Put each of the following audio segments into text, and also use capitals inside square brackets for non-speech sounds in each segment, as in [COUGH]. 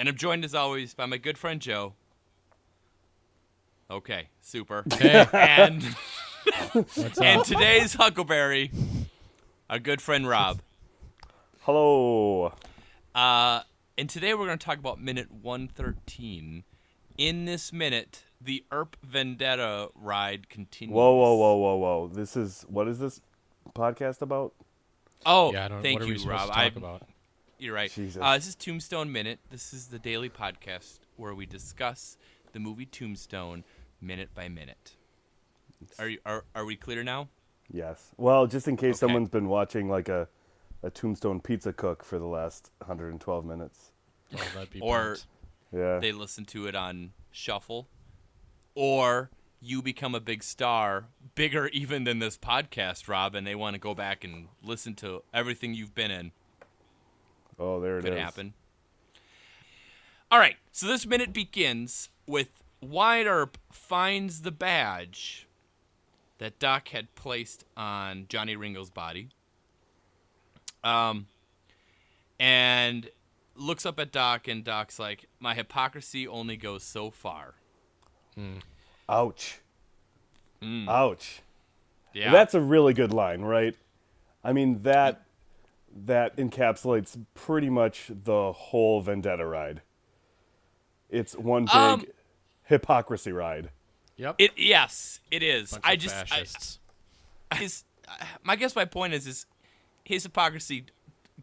and I'm joined as always by my good friend Joe. Okay, super. Hey, And [LAUGHS] [LAUGHS] and today's Huckleberry, our good friend Rob. Hello. Uh, and today we're going to talk about minute 113. In this minute, the Earp Vendetta ride continues. Whoa, whoa, whoa, whoa, whoa. This is what is this podcast about? Oh, Yeah, I don't. thank what are you, we supposed Rob. to talk I, about? You're right. Jesus. Uh, this is Tombstone Minute. This is the daily podcast where we discuss the movie Tombstone minute by minute. Are you are, are we clear now? Yes. Well, just in case Okay. someone's been watching like a a Tombstone Pizza Cook for the last 112 minutes. Oh, Or. Yeah. they listen to it on shuffle, or you become a big star, bigger even than this podcast, Rob, and they want to go back and listen to everything you've been in. Oh, there it is. could happen. All right, so this minute begins with Wyatt Earp finds the badge that Doc had placed on Johnny Ringo's body. Um, and looks up at Doc, and Doc's like, "My hypocrisy only goes so far." Ouch. Mm. Ouch. Yeah, That's a really good line, right? I mean that that encapsulates pretty much the whole Vendetta ride. It's one big Um, hypocrisy ride. Yep. it. Yes, it is. Bunch I of just, I, fascists. his I guess my point is is his hypocrisy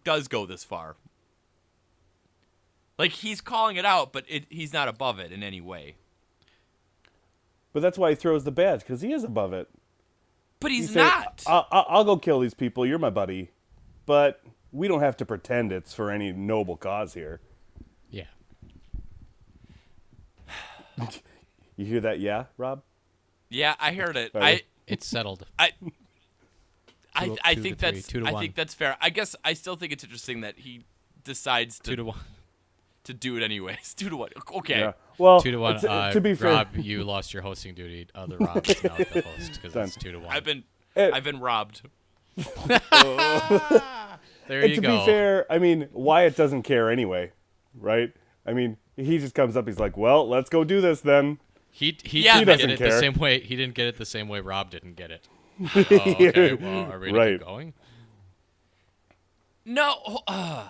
does go this far. Like he's calling it out, but it, he's not above it in any way. But that's why he throws the badge because he is above it. But You he's say, not. I'll, I'll I'll go kill these people. You're my buddy, but we don't have to pretend it's for any noble cause here. yeah. You hear that? Yeah, Rob. yeah, I heard it. Sorry. I It's settled. I I, I think three, that's two to I think that's fair. I guess I still think it's interesting that he decides to Two to one. to do it anyways. [LAUGHS] Two to one. Okay. Yeah. Well, Two to one. Uh, to be fair, Rob, you lost your hosting duty. Other Rob is now the host because it's two to one. I've been Eh. I've been robbed. [LAUGHS] there and you to go. be fair, I mean Wyatt doesn't care anyway, right? I mean, he just comes up. He's like, "Well, let's go do this then." he he Yeah, He doesn't it the same way. He didn't get it the same way Rob didn't get it. [LAUGHS] oh, okay. Well, are we gonna Right. going? No. Uh,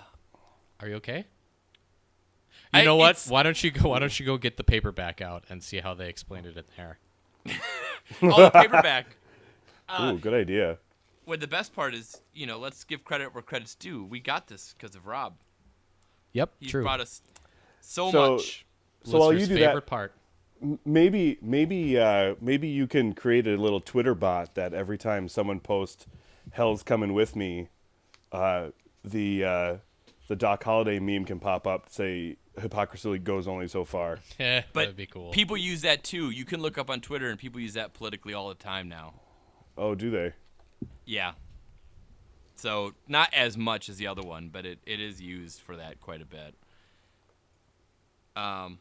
Are you okay? You I- know what? Why don't you go? Why don't you go get the paperback out and see how they explained it in there? [LAUGHS] oh, the paperback. Uh, Ooh, good idea. Well, the best part is, you know, let's give credit where credit's due. We got this because of Rob. Yep, He's true. brought us so, So- much. So while you do favorite that, part. maybe maybe uh, maybe you can create a little Twitter bot that every time someone posts "Hell's coming with me," uh, the uh, the Doc Holliday meme can pop up. Say hypocrisy goes only so far. [LAUGHS] Yeah, But that'd be cool. people use that too. You can look up on Twitter, and people use that politically all the time now. Oh, do they? Yeah. So not as much as the other one, but it, it is used for that quite a bit. Um,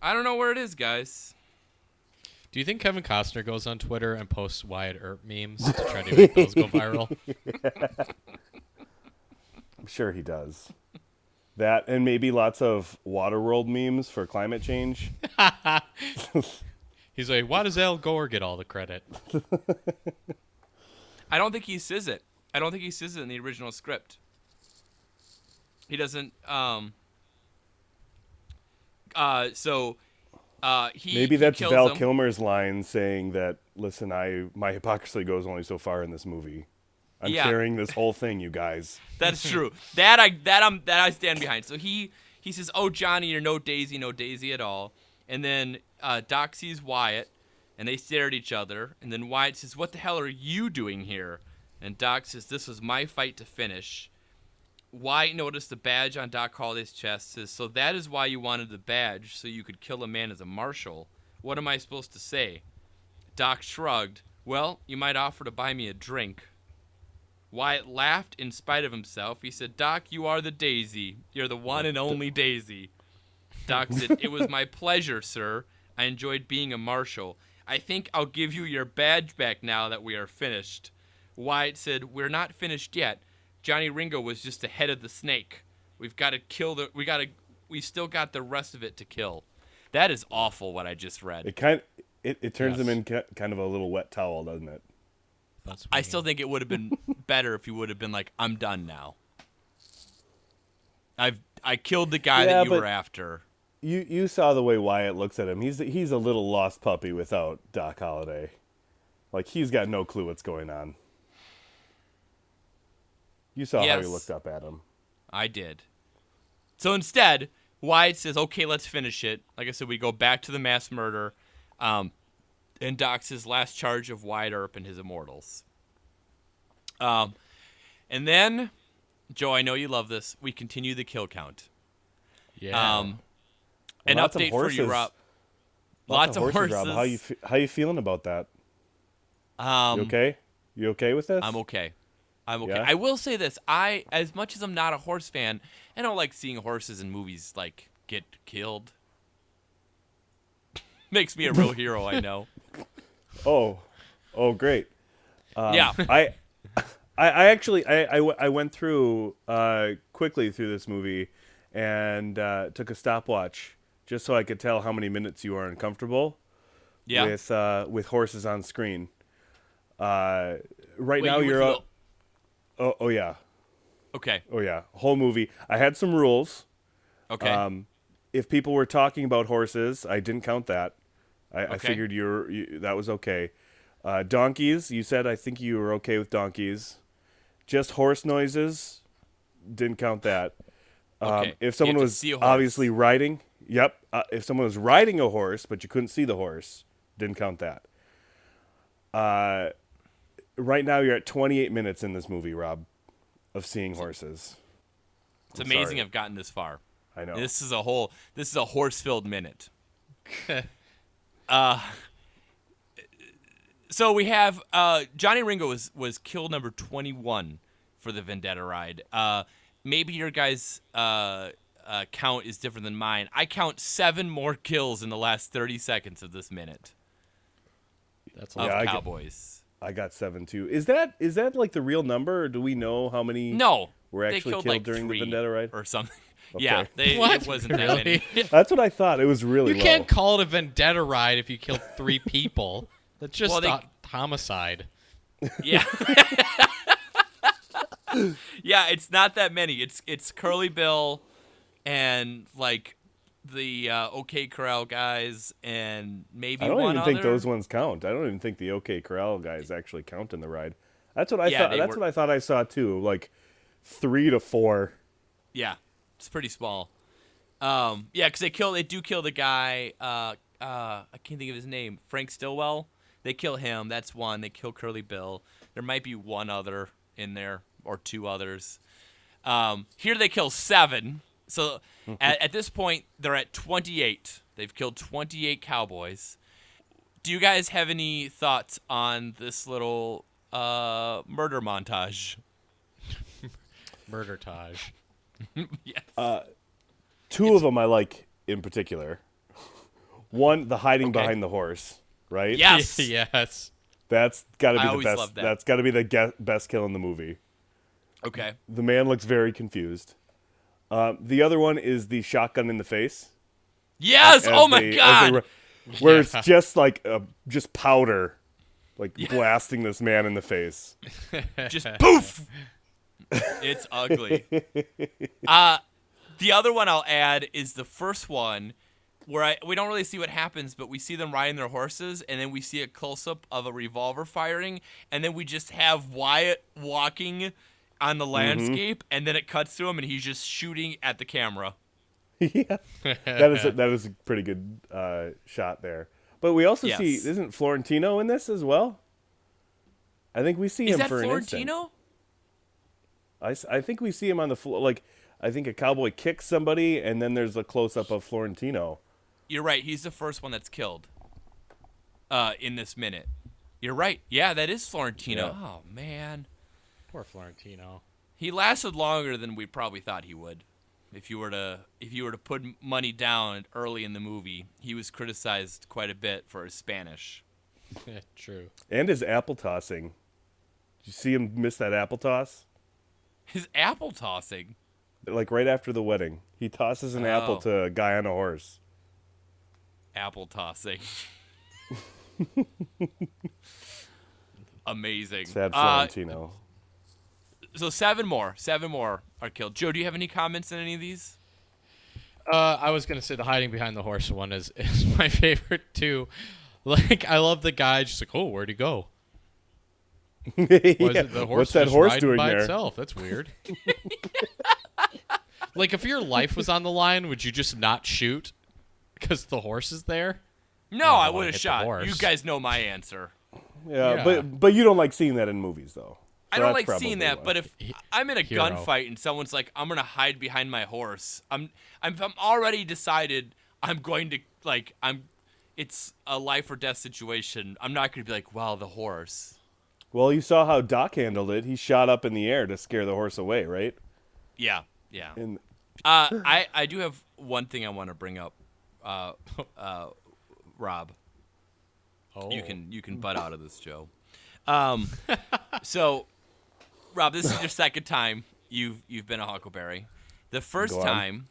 I don't know where it is, guys. Do you think Kevin Costner goes on Twitter and posts Wyatt Earp memes to try to make those go [LAUGHS] viral? I'm sure he does. That and maybe lots of Waterworld memes for climate change. [LAUGHS] [LAUGHS] He's like, why does Al Gore get all the credit? [LAUGHS] I don't think he says it. I don't think he says it in the original script. He doesn't. Um. Uh. So. Uh. He Maybe he that's kills Val him. Kilmer's line saying that, "Listen, I my hypocrisy goes only so far in this movie. I'm Yeah. carrying this whole thing, you guys." [LAUGHS] That's true. That I that I'm that I stand behind. So he he says, "Oh Johnny, you're no Daisy, no Daisy at all." And then uh, Doc sees Wyatt, and they stare at each other. And then Wyatt says, "What the hell are you doing here?" And Doc says, "This was my fight to finish." Wyatt noticed the badge on Doc Holliday's chest. Says, "So that is why you wanted the badge, so you could kill a man as a marshal." What am I supposed to say? Doc shrugged. Well, you might offer to buy me a drink. Wyatt laughed in spite of himself. He said, Doc, you are the Daisy. You're the one and only Daisy. Doc said, [LAUGHS] It was my pleasure, sir. I enjoyed being a marshal. I think I'll give you your badge back now that we are finished. Wyatt said, "We're not finished yet. Johnny Ringo was just the head of the snake. We've got to kill the. We got to. We still got the rest of it to kill." That is awful. What I just read. It kind it, it turns Yes. him in ki- kind of a little wet towel, doesn't it? That's I still think it would have been [LAUGHS] better if you would have been like, "I'm done now. I've I killed the guy Yeah, that you but- were after." You you saw the way Wyatt looks at him. He's he's a little lost puppy without Doc Holliday. Like he's got no clue what's going on. You saw how he looked up at him. I did. So instead, Wyatt says, "Okay, let's finish it." Like I said, we go back to the mass murder, um, and docks his last charge of Wyatt Earp and his immortals. Um, and then, Joe, I know you love this. We continue the kill count. Yeah. Um, an Lots of update for you, horses. Rob. Lots, of horses, horses. Rob. How you fe- how you feeling about that? Um, You okay? You okay with this? I'm okay. I'm okay. Yeah? I will say this: I, as much as I'm not a horse fan, I don't like seeing horses in movies like get killed. [LAUGHS] Makes me a real [LAUGHS] hero, I know. Oh, oh, great. Um, yeah, [LAUGHS] I, I, I actually, I, I, w- I went through uh, quickly through this movie, and uh, took a stopwatch just so I could tell how many minutes you are uncomfortable yeah. with uh, with horses on screen. Uh, right Wait, now you through up. Oh, oh yeah, okay. oh yeah. Whole movie. I had some rules. Okay. Um, if people were talking about horses, I didn't count that. I, I figured you were you, that was okay. Uh, donkeys, you said I think you were okay with donkeys. Just horse noises, didn't count that. Um, Okay. If someone was see a horse. obviously riding, yep. Uh, if someone was riding a horse but you couldn't see the horse, didn't count that. Uh, right now you're at 28 minutes in this movie, Rob, of seeing horses. it's I'm amazing sorry. I've gotten this far. I know. This is a whole. This is a horse-filled minute. [LAUGHS] uh, so we have uh, Johnny Ringo was was kill number twenty-one for the Vendetta ride. Uh, maybe your guys' uh, uh, count is different than mine. I count seven more kills in the last thirty seconds of this minute That's of a Yeah, I get- I got seven too. Is that is that like the real number, or do we know how many? No, Were they actually killed killed like during the Vendetta ride? or something. [LAUGHS] Yeah, they, What? it wasn't that Really? many. [LAUGHS] That's what I thought. It was really You low. can't call it a vendetta ride if you kill three [LAUGHS] people. That's just Well, they- homicide. Yeah. yeah, it's not that many. It's it's Curly Bill and like the uh, OK Corral guys and maybe I don't even think those ones count. I don't even think the OK Corral guys actually count in the ride. That's what I Yeah, thought. That's were- what I thought I saw too. Like three to four. Yeah, it's pretty small. Um, yeah, because they kill, they do kill the guy. Uh, uh, I can't think of his name. Frank Stillwell. They kill him. That's one. They kill Curly Bill. There might be one other in there or two others. Um, here they kill seven. So at, at this point, they're at 28. They've killed 28 cowboys. Do you guys have any thoughts on this little uh, murder montage? [LAUGHS] Murder Taj. [LAUGHS] yes. Uh, Two of them I like in particular. One, the hiding Okay. behind the horse. Right. yes. [LAUGHS] yes. That's got to I be the best. loved that. That's got to be the ge- best kill in the movie. Okay. The man looks very confused. Um, the other one is the shotgun in the face. Yes. as Oh my they- they God. ru- where Yeah. it's just like uh, just powder, like blasting this man in the face. [LAUGHS] just poof. It's ugly. [LAUGHS] Uh the other one I'll add is the first one where I we don't really see what happens, but we see them riding their horses and then we see a close up of a revolver firing and then we just have Wyatt walking on the landscape and then it cuts to him and he's just shooting at the camera. [LAUGHS] yeah, that is a, that is a pretty good uh, shot there. But we also see isn't Florentino in this as well? I think we see Is him for an instant. Florentino? I, I think we see him on the floor. Like I think a cowboy kicks somebody, and then there's a close up of Florentino. You're right. He's the first one that's killed. Uh, in this minute. You're right. Yeah, that is Florentino. Yeah. Oh man. Poor Florentino. He lasted longer than we probably thought he would. If you were to if you were to put money down early in the movie, he was criticized quite a bit for his Spanish. [LAUGHS] True. and his apple tossing. Did you see him miss that apple toss? His apple tossing. Like right after the wedding, he tosses an apple Oh. to a guy on a horse. Apple tossing. [LAUGHS] Amazing. Sad Uh, Florentino. So seven more. Seven more are killed. Joe, do you have any comments on any of these? Uh, I was gonna say the hiding behind the horse one is [LAUGHS] is my favorite too. Like I love the guy just like, oh, where'd he go? [LAUGHS] Yeah. the horse What's that horse doing by there? itself? That's weird. [LAUGHS] like if your life was on the line, would you just not shoot because the horse is there? No, I I would have shot. You guys know my answer. Yeah, Yeah. but but you don't like seeing that in movies though. I don't like seeing probably that, why. but if I'm in a Hero. gunfight and someone's like, "I'm gonna hide behind my horse," I'm I'm, I'm already decided I'm going to like I'm. It's a life or death situation. I'm not gonna be like, "Wow, the horse." well, you saw how Doc handled it. He shot up in the air to scare the horse away, right? Yeah, yeah. And Uh, I I do have one thing I want to bring up. Uh, [LAUGHS] uh, Rob, Oh, you can you can butt out of this, Joe. Um, [LAUGHS] so, Rob, this is your second time you've you've been a Huckleberry. The first time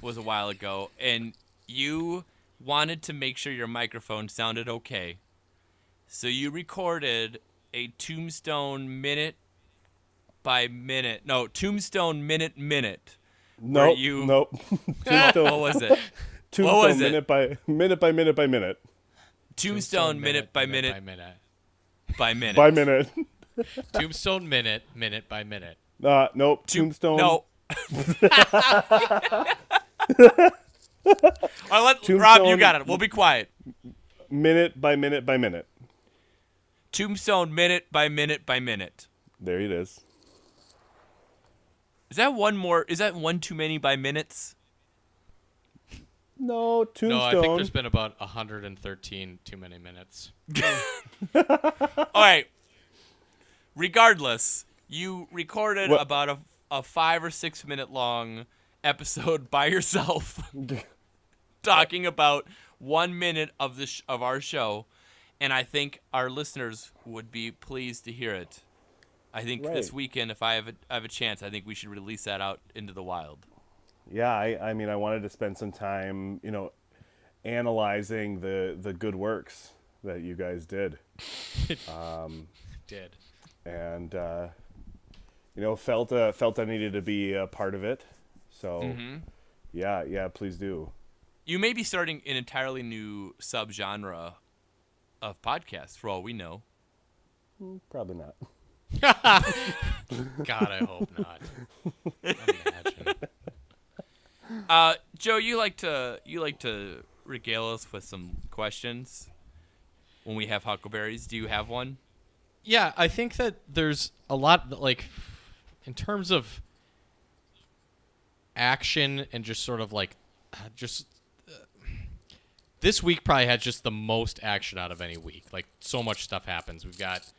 was a while ago, and you wanted to make sure your microphone sounded okay, so you recorded a Tombstone minute by minute, no Tombstone minute minute. nope, you- nope. [LAUGHS] Tombstone, What was it? Tombstone was it? minute by minute by minute by minute Tombstone minute by minute by minute. by minute. by minute. [LAUGHS] [LAUGHS] Tombstone minute, minute by minute. Uh, nope. Tomb- Tombstone. No. [LAUGHS] Right, let, Rob, you got it. We'll be quiet. Minute by minute by minute. Tombstone minute by minute by minute. There it is. Is that one more? Is that one too many by minutes? No, Tombstone. No, I think there's been about 113 too many minutes. [LAUGHS] All right. Regardless, you recorded What- about a, a five or six minute long episode by yourself, [LAUGHS] talking about one minute of the sh- of our show, and I think our listeners would be pleased to hear it. I think this weekend, if I have a, I have a chance, I think we should release that out into the wild. yeah, I, I mean, I wanted to spend some time, you know, analyzing the the good works that you guys did, [LAUGHS] um, Did. And uh, you know, felt uh, felt I needed to be a part of it. So, Mm-hmm. yeah, yeah, please do. You may be starting an entirely new subgenre of podcasts, for all we know. Probably not. [LAUGHS] God, I hope not. [LAUGHS] Imagine. Uh, Joe, you like to you like to regale us with some questions when we have huckleberries. Do you have one? Yeah, I think that there's a lot like in terms of action and just sort of like uh, just uh, this week probably had just the most action out of any week. Like so much stuff happens. We've got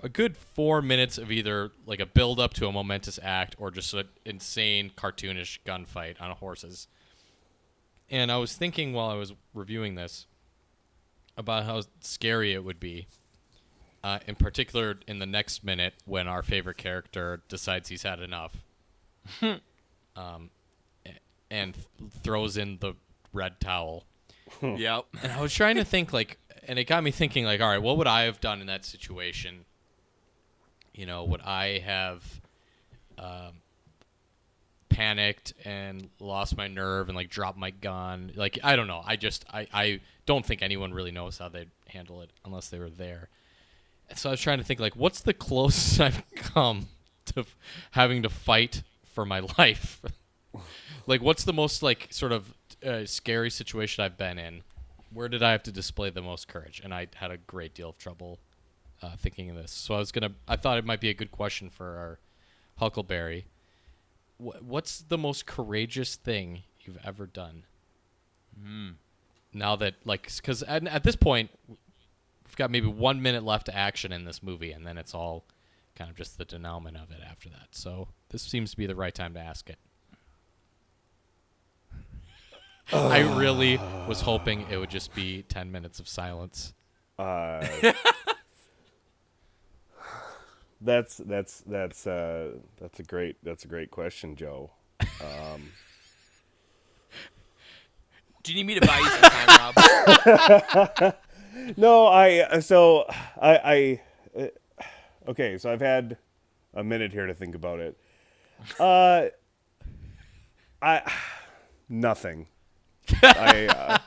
a good four minutes of either like a build up to a momentous act or just an insane cartoonish gunfight on horses. And I was thinking while I was reviewing this about how scary it would be uh, in particular in the next minute when our favorite character decides he's had enough. Um, and th- throws in the red towel. Yep. and i was trying to think like and it got me thinking like all right what would i have done in that situation? You know would i have um, panicked and lost my nerve and like dropped my gun? Like i don't know. I just i, I don't think anyone really knows how they'd handle it unless they were there. and so i was trying to think like what's the closest [LAUGHS] i've come to having to fight for my [LAUGHS] life? Like what's the most like sort of uh, scary situation i've been in? Where did i have to display the most courage? And i had a great deal of trouble uh, thinking of this. So i was gonna i thought it might be a good question for our huckleberry. Wh- what's the most courageous thing you've ever done? Now that like because at, at this point we've got maybe one minute left to action in this movie and then it's all kind of just the denouement of it after that so this seems to be the right time to ask it i really was hoping it would just be 10 minutes of silence Uh, [LAUGHS] That's that's that's uh, that's a great that's a great question, Joe. Do you need me to buy you some time, Rob? [LAUGHS] No, I uh, so I I uh, okay. So I've had a minute here to think about it. Uh, I nothing. I uh,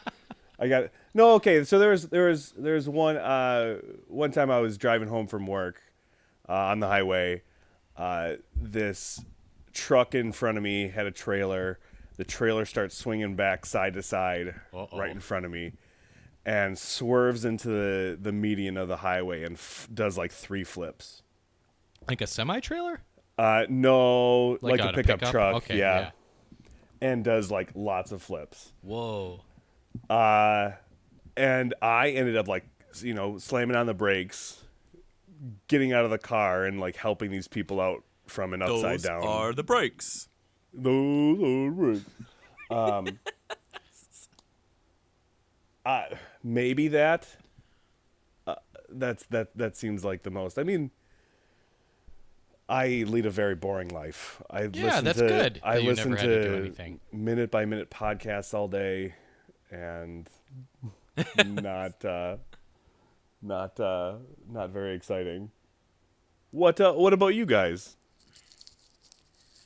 I got no. Okay, so there was there was there was one uh one time I was driving home from work uh, on the highway. Uh, this truck in front of me had a trailer. The trailer starts swinging back side to side Uh-oh. right in front of me and swerves into the, the median of the highway and f- does like three flips. Like a semi trailer? Uh, no, like, on a pickup, truck, Okay, yeah. and does like lots of flips. Whoa. Uh, and I ended up like you know slamming on the brakes, getting out of the car, and like helping these people out from an upside Those down. are the brakes. Those are brakes. Um, [LAUGHS] uh, maybe that. Uh, that's that. That seems like the most. I mean, I lead a very boring life. I Yeah, listen that's to, good I that listen to, to minute by minute podcasts all day, and [LAUGHS] not uh, not uh, not very exciting. What uh, What about you guys?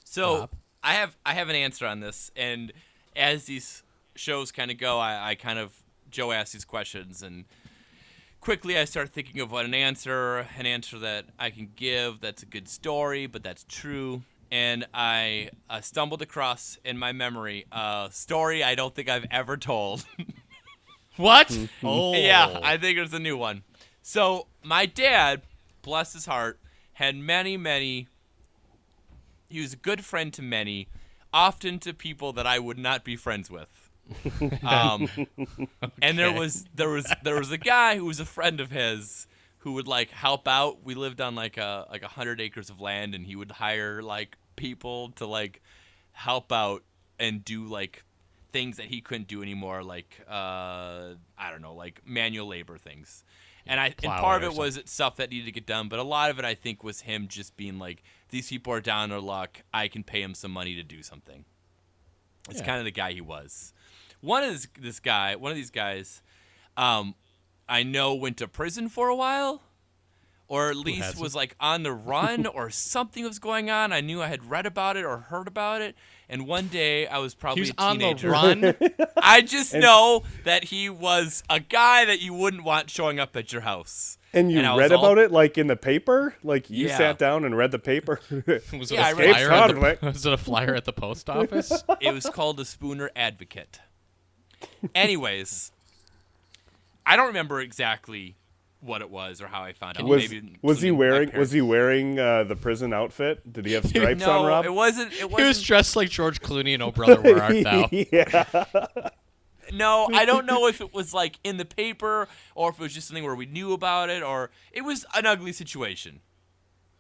So Rob? I have I have an answer on this, and as these shows kind of go, I, I kind of Joe asks these questions, and quickly I start thinking of what an answer, an answer that I can give that's a good story, but that's true. And I uh, stumbled across in my memory a story I don't think I've ever told. [LAUGHS] What? oh. Yeah, I think it was a new one. So my dad, bless his heart, had many, many. He was a good friend to many, often to people that I would not be friends with. Um, [LAUGHS] And there was there was there was a guy who was a friend of his who would like help out. We lived on like a like a hundred acres of land, and he would hire like people to like help out and do like things that he couldn't do anymore, like uh, I don't know, like manual labor things. And I and part of it was stuff that needed to get done, but a lot of it I think was him just being like, these people are down on their luck. I can pay him some money to do something. It's Yeah. kind of the guy he was. One is this guy. One of these guys, um, I know went to prison for a while, or at least was like on the run, or something was going on. I knew I had read about it or heard about it. And one day I was He probably was a on the run. [LAUGHS] [LAUGHS] I just know that he was a guy that you wouldn't want showing up at your house. And you And I was read all- about it like in the paper? Like you Yeah. sat down and read the paper? [LAUGHS] Was it Yeah, I a read- flyer? At the, was it a flyer at the post office? It was called the Spooner Advocate. Anyways, I don't remember exactly what it was or how I found out. was Maybe was he wearing was he wearing uh, the prison outfit? Did he have [LAUGHS] stripes No, on, Rob? it wasn't. It he was wasn't. dressed like George Clooney in Oh Brother Where Art Thou? [LAUGHS] yeah. no, I don't know if it was like in the paper or if it was just something where we knew about it or it was an ugly situation.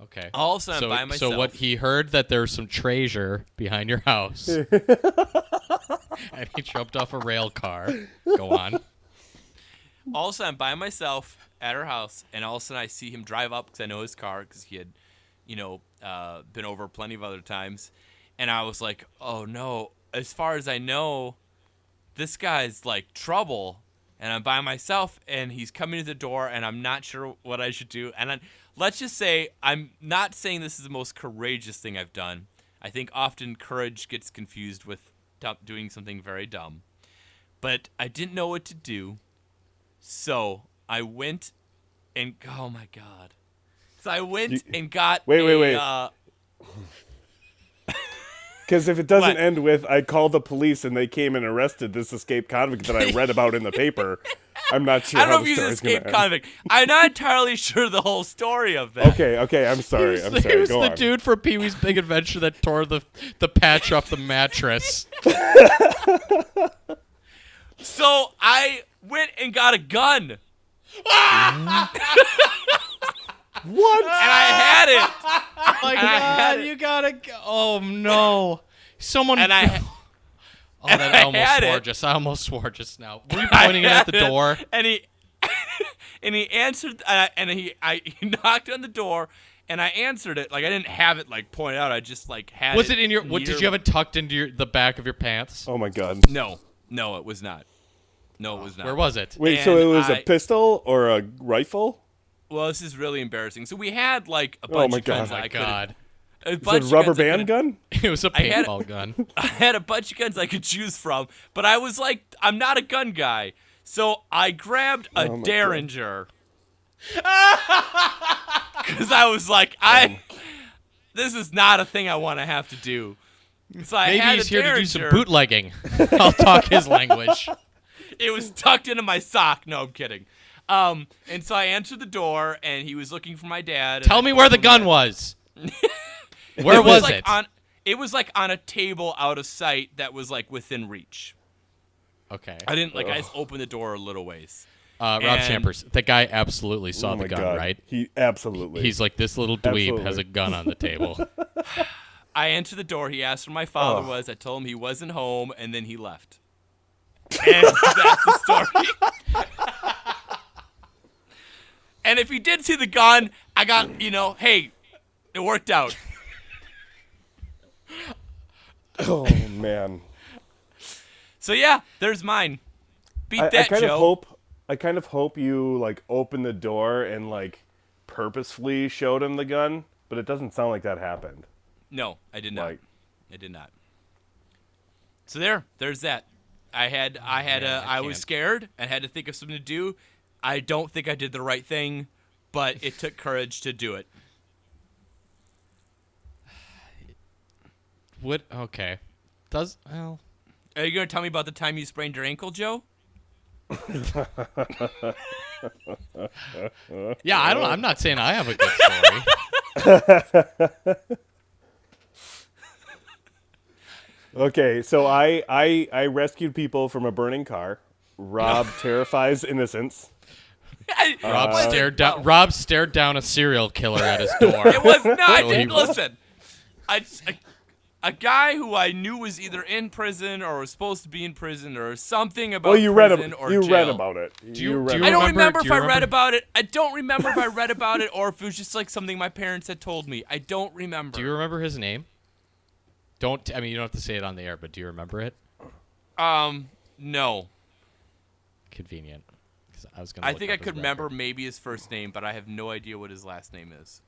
Okay. All of a sudden, so, I'm by myself. so what he heard that there's some treasure behind your house, [LAUGHS] and he jumped off a rail car. Go on. all of a sudden, I'm by myself at her house, and all of a sudden, I see him drive up because I know his car because he had, you know, uh, been over plenty of other times. And I was like, oh no, as far as I know, this guy's like trouble. And I'm by myself, and he's coming to the door, and I'm not sure what I should do. And I, let's just say, I'm not saying this is the most courageous thing I've done. I think often courage gets confused with doing something very dumb. But I didn't know what to do. So I went and oh my god. So I went You- and got Wait, wait, a, wait. Uh, [LAUGHS] Because if it doesn't What? end with I called the police and they came and arrested this escaped convict that I read about in the paper, [LAUGHS] I'm not sure I don't how know if the he's an escaped convict. I'm not entirely sure the whole story of that. Okay, okay, I'm sorry. he I'm sorry. he was Go the on. dude from Pee Wee's Big Adventure that tore the the patch off the mattress. [LAUGHS] So I went and got a gun, [LAUGHS] What? and I had it, Oh my I had god, you gotta go. Oh no. Someone and I [LAUGHS] Oh, that and [LAUGHS] I I almost had swore it. just I almost swore just now. [LAUGHS] Were you pointing it at the had door? and he [LAUGHS] and he answered, uh, and he I he knocked on the door, and I answered it like I didn't have it like pointed out. I just like had. Was it in your? What did you have it tucked into your the back of your pants? Oh my god. No, no, it was not. No, it was not. Where was it? Wait, so it was I- a pistol or a rifle? Well, this is really embarrassing. So we had like a Oh my of guns. God. that My God, a bunch it a rubber guns band gun? [LAUGHS] it was a I had- paintball gun. [LAUGHS] I had a bunch of guns I could choose from, but I was like, I'm not a gun guy. So I grabbed a Oh. Derringer. Because [LAUGHS] I was like, I. This is not a thing I want to have to do. So I Maybe had he's a here to do some bootlegging. I'll talk his language. It was tucked into my sock. No, I'm kidding. Um, and so I answered the door, and he was looking for my dad. Tell me where the gun was. [LAUGHS] Where was, like it? On, it was like on a table out of sight that was like within reach. okay. I didn't like. I just opened the door a little ways. Uh, Rob and- Champers. That guy absolutely saw oh the gun, god. right? He absolutely. He's like this little dweeb has a gun on the table. [LAUGHS] I entered the door. He asked where my father Oh. was. I told him he wasn't home, and then he left. And that's the story. [LAUGHS] and if he did see the gun, I got you know, hey, it worked out. Oh man. So yeah, there's mine. Beat I, I kind Joe. of hope I kind of hope you like opened the door and like purposefully showed him the gun, but it doesn't sound like that happened. No, I did not. Like I did not. So there, there's that. I had, I had, man, a, I I was scared and had to think of something to do. I don't think I did the right thing, but it took courage to do it. What? Okay. Does well? Are you gonna tell me about the time you sprained your ankle, Joe? Yeah, I don't. I'm not saying I have a good story. [LAUGHS] Okay, so I I I rescued people from a burning car. Rob [LAUGHS] terrifies innocents. [LAUGHS] Rob Wasn't- stared down. Rob stared down a serial killer at his door. It was not. I didn't listen. I, a, a guy who I knew was either in prison or was supposed to be in prison or something about Well, you read prison ab- or you jail. read about it. Do you- read do you I don't remember- remember do if you I read about it. I don't remember if I [LAUGHS] read about it or if it was just like something my parents had told me. I don't remember. Do you remember his name? Don't. I mean, you don't have to say it on the air, but do you remember it? um, no. Convenient. I was gonna. I think I up his could remember maybe his first name, but I have no idea what his last name is.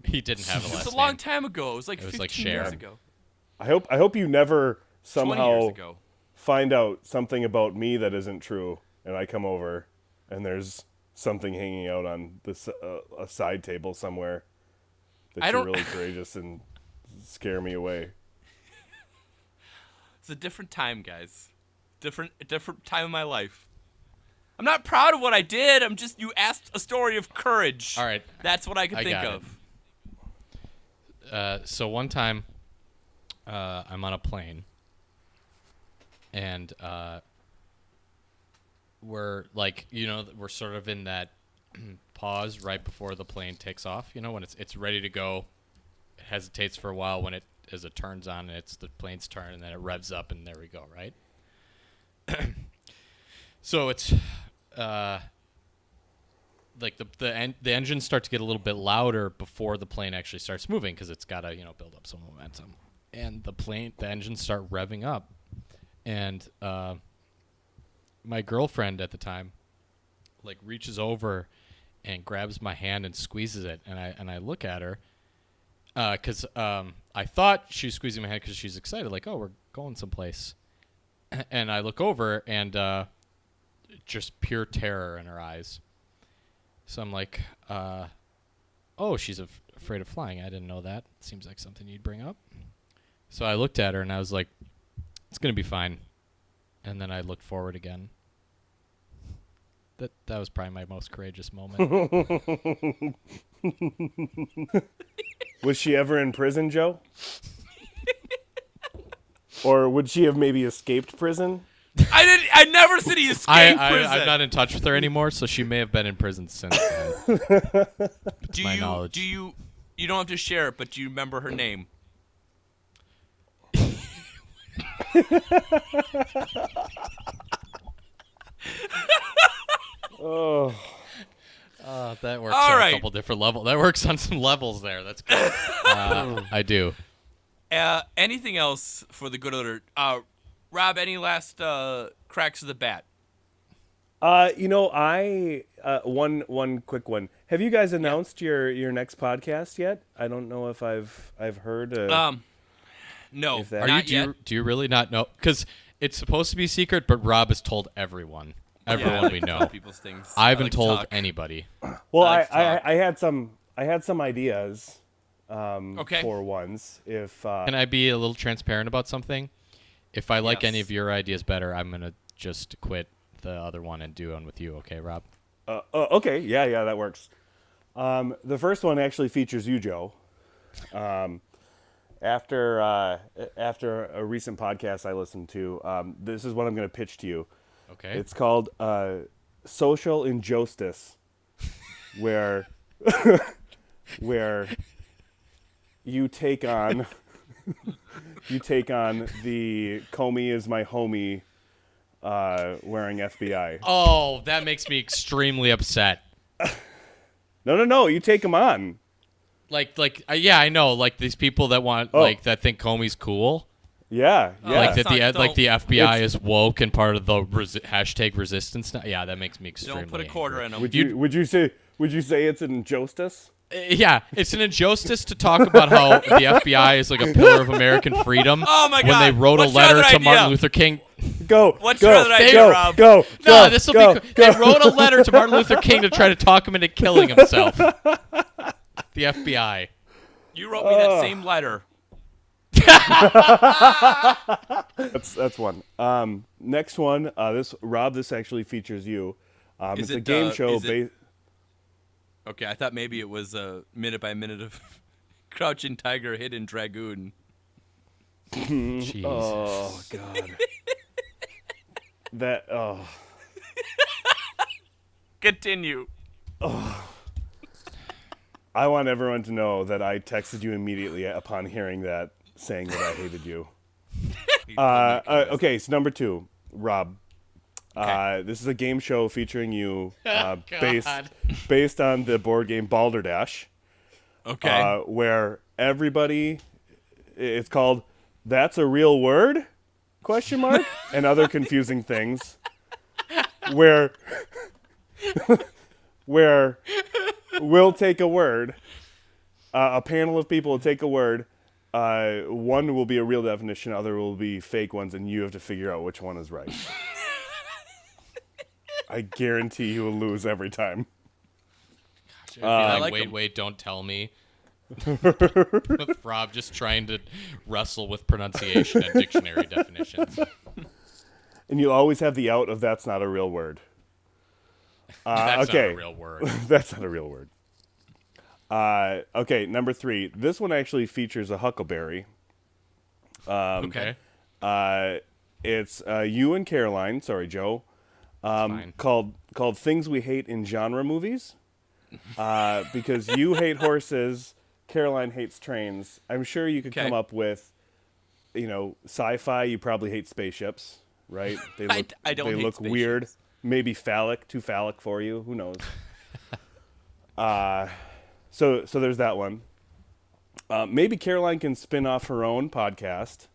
[LAUGHS] He didn't have a It's last a long time ago. It was like It was 15 like years ago. I hope I hope you never somehow find out something about me that isn't true, and I come over, and there's something hanging out on this uh, a side table somewhere that I you're really [LAUGHS] courageous and scare me away. [LAUGHS] It's a different time, guys. Different, a different time in my life. I'm not proud of what I did. I'm just you asked a story of courage. All right. That's what I could I think of. it. Uh, so one time, uh, I'm on a plane, and uh, we're like, you know, we're sort of in that [CLEARS THROAT] pause right before the plane takes off. You know, when it's it's ready to go, it hesitates for a while when it as it turns on and it's the plane's turn, and then it revs up, and there we go, right? [CLEARS THROAT] so it's. Uh, like the the en- the engines start to get a little bit louder before the plane actually starts moving because it's got to you know build up some momentum, and the plane the engines start revving up, and uh, my girlfriend at the time, like reaches over, and grabs my hand and squeezes it, and I and I look at her, because um, I thought she was squeezing my hand because she's excited, like oh we're going someplace, [CLEARS THROAT] and I look over and uh, just pure terror in her eyes. So I'm like, uh, oh, she's af- afraid of flying. I didn't know that. Seems like something you'd bring up. So I looked at her and I was like, it's going to be fine. And then I looked forward again. That that was probably my most courageous moment. [LAUGHS] [LAUGHS] Was she ever in prison, Joe? [LAUGHS] or would she have maybe escaped prison? I didn't. I never said he escaped I, I prison. I'm not in touch with her anymore, so she may have been in prison since then. [LAUGHS] do my you? knowledge. Do you? You don't have to share it, but do you remember her name? Oh, Uh, that works All on right. a couple different levels. That works on some levels there. That's good. [LAUGHS] uh, I do. Uh, anything else for the good order? Rob, any last uh, cracks of the bat? Uh, you know, I uh, one one quick one. Have you guys announced your your next podcast yet? I don't know if I've I've heard. Uh, Um, no, that- Are you not do, yet. you do you really not know? Because it's supposed to be secret, but Rob has told everyone. Everyone Yeah, we like to tell know. people's things. I I haven't like told talk. anybody. [CLEARS THROAT] well, I I, like to I. I had some I had some ideas. Um, Okay. For ones, if uh, Can I be a little transparent about something? If I like any of your ideas better, I'm gonna just quit the other one and do one with you. Okay, Rob? Uh, uh, okay, yeah, yeah, that works. Um, the first one actually features you, Joe. Um, after uh, after a recent podcast I listened to, um, this is what I'm going to pitch to you. Okay. It's called uh, Social Injustice, [LAUGHS] where [LAUGHS] where you take on [LAUGHS] [LAUGHS] you take on the Comey is my homie uh, wearing FBI. oh, that makes me extremely upset. No, no, no, you take him on. Like, like, uh, yeah, I know. Like these people that want, Oh. like, that think Comey's cool. Yeah, yeah. like that It's the not- like the don't- FBI is woke and part of the resi- hashtag resistance. Now. Yeah, that makes me extremely. Don't put a quarter in them. Would you would you say would you say it's an injustice? Angry. Uh, Yeah, it's an injustice to talk about how the [LAUGHS] FBI is like a pillar of American freedom. Oh my God! When they wrote What's a letter other to Martin? Luther King. Go. What's go, your other idea, go, Rob? Go. No, go, this will go, be. go. They wrote a letter to Martin Luther King to try to talk him into killing himself. [LAUGHS] the FBI. You wrote me that same letter. [LAUGHS] That's that's one. Um, next one. Uh, this Rob. This actually features you. Um, Is it's a it, game uh, show. is it- ba- Okay, I thought maybe it was a minute by minute of [LAUGHS] Crouching Tiger, Hidden Dragoon. Jesus. oh God. that. Oh. Continue. Oh. I want everyone to know that I texted you immediately upon hearing that, saying that I hated you. [LAUGHS] Uh, uh, okay, so number two, Rob. Uh, this is a game show featuring you, [LAUGHS] uh, based [LAUGHS] based on the board game Balderdash, Okay. uh, where everybody, it's called "That's a Real Word?" question mark [LAUGHS] and other confusing things, where where we'll take a word, uh, a panel of people will take a word. Uh, one will be a real definition, other will be fake ones, and you have to figure out which one is right. I guarantee you will lose every time. It'd be like, like wait, 'em. wait, don't tell me. [LAUGHS] With Rob just trying to wrestle with pronunciation and dictionary [LAUGHS] definitions. And you'll always have the out of that's not a real word. [LAUGHS] Uh, That's okay. not a real word. That's not a real word. Uh, okay, number three. This one actually features a huckleberry. okay. Uh, it's uh, you and Caroline. Sorry, Joe. Um, called called things we hate in genre movies. [LAUGHS] Uh, because you hate horses, Caroline hates trains. I'm sure you could Okay. come up with, you know, sci-fi. You probably hate spaceships, right? [LAUGHS] They look I don't they look weird. Maybe phallic, too phallic for you. Who knows? [LAUGHS] uh, so so there's that one. Uh, maybe Caroline can spin off her own podcast.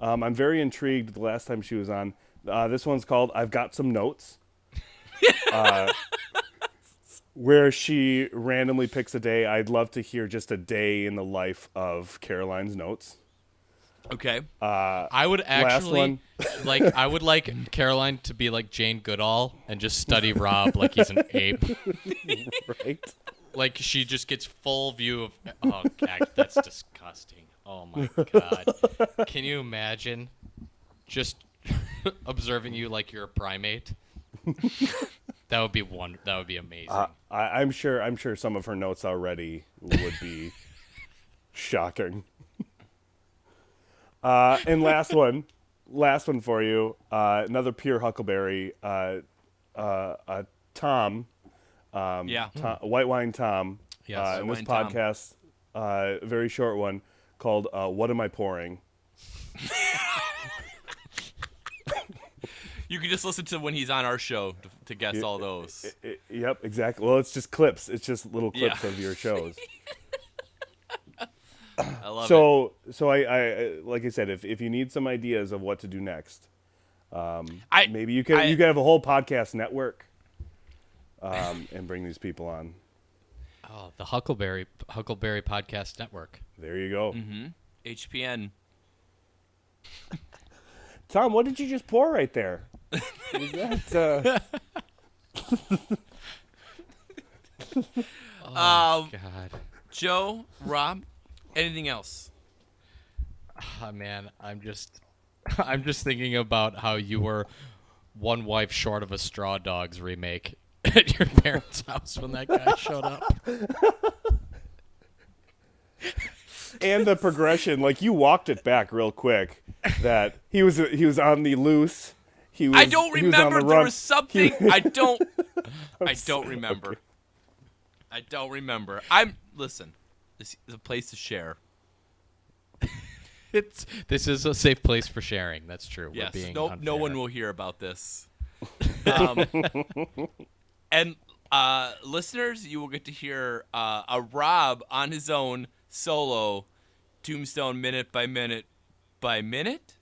Um, I'm very intrigued. The last time she was on, uh, this one's called "I've Got Some Notes," [LAUGHS] uh, where she randomly picks a day. I'd love to hear just a day in the life of Caroline's notes. okay. Uh, I would actually [LAUGHS] like. I would like Caroline to be like Jane Goodall and just study Rob like he's an ape. [LAUGHS] Right? Like she just gets full view of. Oh that's disgusting. Oh my God. Can you imagine just [LAUGHS] observing you like you're a primate? [LAUGHS] that would be one. That would be amazing. I, I'm sure. I'm sure some of her notes already would be [LAUGHS] shocking. Uh, and last one, last one for you. Uh, another pure Huckleberry. Uh, uh, uh, Tom, yeah. Tom, White Wine Tom. Yes. uh, in this Wine Tom. podcast, uh, very short one called uh, "What Am I Pouring." You can just listen to when he's on our show to, to guess all those. I- yep, exactly. Well, it's just clips. It's just little clips Yeah. of your shows. [LAUGHS] [COUGHS] I love it. so, so I, I, like I said, if if you need some ideas of what to do next, I maybe you can I- you can have a whole podcast network, um, and bring these people on. Oh, the Huckleberry Huckleberry Podcast Network. There you go. Mm-hmm. HPN. [LAUGHS] Tom, what did you just pour right there? Was that, uh, [LAUGHS] Um, God. Joe, Rob, anything else? Oh, man, I'm just [LAUGHS] I'm just thinking about how you were one wife short of a Straw Dogs remake [LAUGHS] at your parents' house when that guy showed up. and the progression, like you walked it back real quick. That he was he was on the loose. He was, I don't he was on remember. the There was something. I don't. [LAUGHS] I don't remember. I don't remember. I'm listen. This is a place to share. [LAUGHS] It's this is a safe place for sharing. That's true. Yes. We're being No. No one will hear about this. [LAUGHS] Um, and uh, listeners, you will get to hear uh, a Rob on his own solo, Tombstone minute by minute by minute.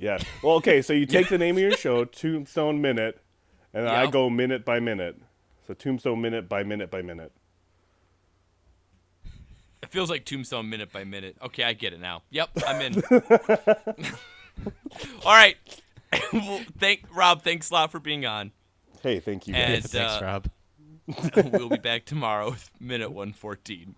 Yeah. Well, okay. So you [LAUGHS] take the name of your show, Tombstone Minute, and I go minute by minute. So Tombstone Minute by minute by minute. It feels like Tombstone minute by minute. Okay, I get it now. Yep, I'm in. [LAUGHS] [LAUGHS] All right. well, thank Rob. Thanks a lot for being on. Hey, thank you And- Thanks, uh, Rob. we'll be back tomorrow with minute 114.